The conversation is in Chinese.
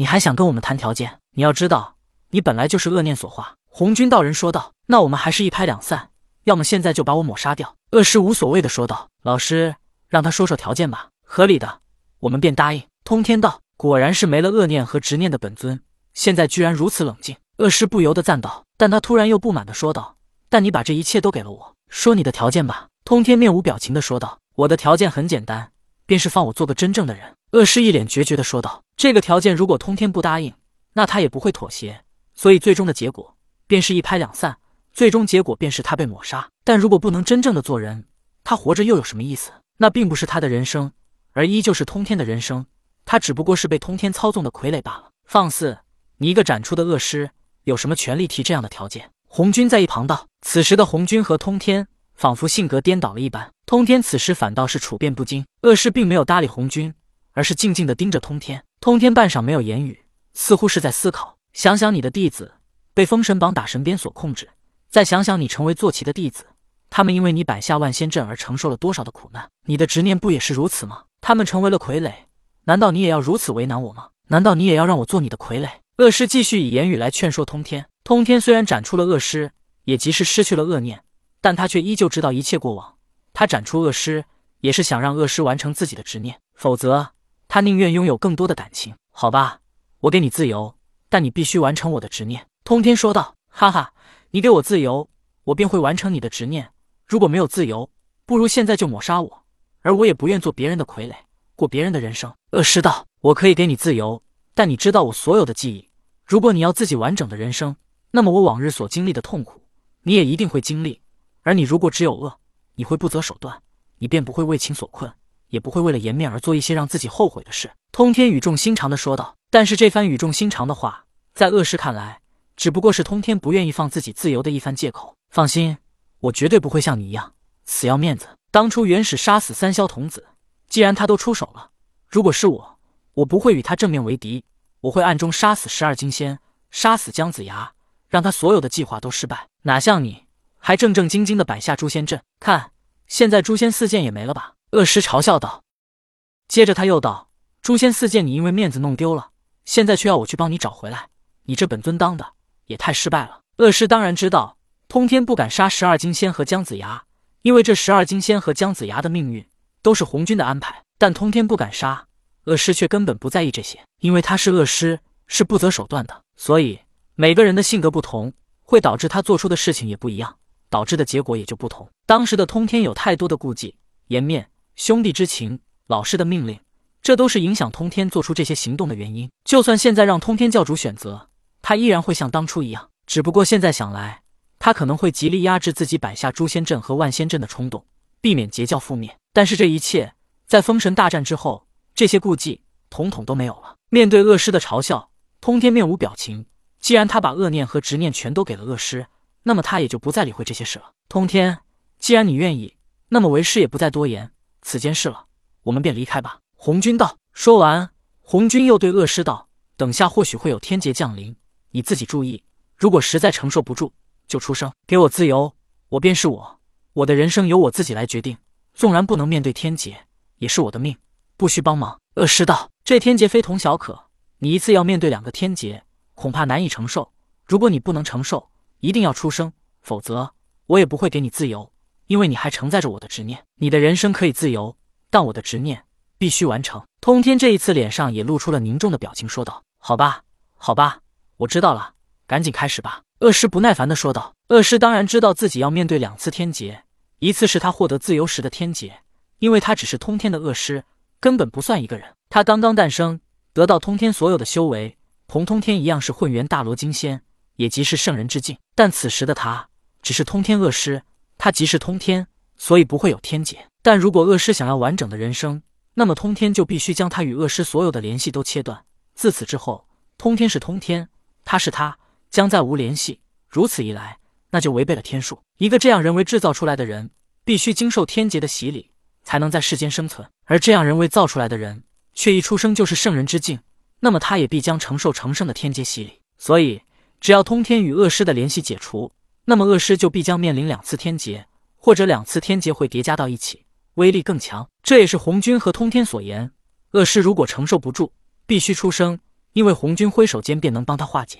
你还想跟我们谈条件？你要知道，你本来就是恶念所化。红军道人说道：“那我们还是一拍两散，要么现在就把我抹杀掉。”恶师无所谓的说道：“老师，让他说说条件吧，合理的，我们便答应。”通天道果然是没了恶念和执念的本尊，现在居然如此冷静。恶师不由得赞道，但他突然又不满的说道：“但你把这一切都给了我，说你的条件吧。”通天面无表情的说道：“我的条件很简单，便是放我做个真正的人。”恶师一脸决绝的说道：“这个条件如果通天不答应，那他也不会妥协，所以最终的结果便是一拍两散，最终结果便是他被抹杀。但如果不能真正的做人，他活着又有什么意思？那并不是他的人生，而依旧是通天的人生。他只不过是被通天操纵的傀儡罢了。放肆！你一个斩出的恶师，有什么权利提这样的条件？”红军在一旁道。此时的红军和通天。仿佛性格颠倒了一般，通天此时反倒是处变不惊。恶师并没有搭理红军，而是静静的盯着通天。通天半晌没有言语，似乎是在思考。想想你的弟子被封神榜打神鞭所控制，再想想你成为坐骑的弟子，他们因为你摆下万仙阵而承受了多少的苦难，你的执念不也是如此吗？他们成为了傀儡，难道你也要如此为难我吗？难道你也要让我做你的傀儡？恶师继续以言语来劝说通天。通天虽然斩出了恶师，也即是失去了恶念。但他却依旧知道一切过往。他斩出恶师，也是想让恶师完成自己的执念，否则他宁愿拥有更多的感情。好吧，我给你自由，但你必须完成我的执念。”通天说道。“哈哈，你给我自由，我便会完成你的执念。如果没有自由，不如现在就抹杀我。而我也不愿做别人的傀儡，过别人的人生。”恶师道：“我可以给你自由，但你知道我所有的记忆。如果你要自己完整的人生，那么我往日所经历的痛苦，你也一定会经历。”而你如果只有恶，你会不择手段，你便不会为情所困，也不会为了颜面而做一些让自己后悔的事。通天语重心长的说道。但是这番语重心长的话，在恶师看来，只不过是通天不愿意放自己自由的一番借口。放心，我绝对不会像你一样死要面子。当初元始杀死三霄童子，既然他都出手了，如果是我，我不会与他正面为敌，我会暗中杀死十二金仙，杀死姜子牙，让他所有的计划都失败。哪像你？还正正经经的摆下诛仙阵，看，现在诛仙四剑也没了吧？恶师嘲笑道。接着他又道：“诛仙四剑你因为面子弄丢了，现在却要我去帮你找回来，你这本尊当的也太失败了。”恶师当然知道，通天不敢杀十二金仙和姜子牙，因为这十二金仙和姜子牙的命运都是红军的安排。但通天不敢杀，恶师却根本不在意这些，因为他是恶师，是不择手段的。所以每个人的性格不同，会导致他做出的事情也不一样。导致的结果也就不同。当时的通天有太多的顾忌、颜面、兄弟之情、老师的命令，这都是影响通天做出这些行动的原因。就算现在让通天教主选择，他依然会像当初一样。只不过现在想来，他可能会极力压制自己摆下诛仙阵和万仙阵的冲动，避免截教覆灭。但是这一切，在封神大战之后，这些顾忌统统都没有了。面对恶师的嘲笑，通天面无表情。既然他把恶念和执念全都给了恶师。那么他也就不再理会这些事了。通天，既然你愿意，那么为师也不再多言此间事了。我们便离开吧。红军道。说完，红军又对恶师道：“等下或许会有天劫降临，你自己注意。如果实在承受不住，就出声，给我自由，我便是我，我的人生由我自己来决定。纵然不能面对天劫，也是我的命，不需帮忙。”恶师道：“这天劫非同小可，你一次要面对两个天劫，恐怕难以承受。如果你不能承受，”一定要出声，否则我也不会给你自由，因为你还承载着我的执念。你的人生可以自由，但我的执念必须完成。通天这一次脸上也露出了凝重的表情，说道：“好吧，好吧，我知道了，赶紧开始吧。”恶师不耐烦的说道。恶师当然知道自己要面对两次天劫，一次是他获得自由时的天劫，因为他只是通天的恶师，根本不算一个人。他刚刚诞生，得到通天所有的修为，同通天一样是混元大罗金仙。也即是圣人之境，但此时的他只是通天恶师，他即是通天，所以不会有天劫。但如果恶师想要完整的人生，那么通天就必须将他与恶师所有的联系都切断。自此之后，通天是通天，他是他，将再无联系。如此一来，那就违背了天数。一个这样人为制造出来的人，必须经受天劫的洗礼，才能在世间生存。而这样人为造出来的人，却一出生就是圣人之境，那么他也必将承受成圣的天劫洗礼。所以。只要通天与恶师的联系解除，那么恶尸就必将面临两次天劫，或者两次天劫会叠加到一起，威力更强。这也是红军和通天所言。恶尸如果承受不住，必须出声，因为红军挥手间便能帮他化解。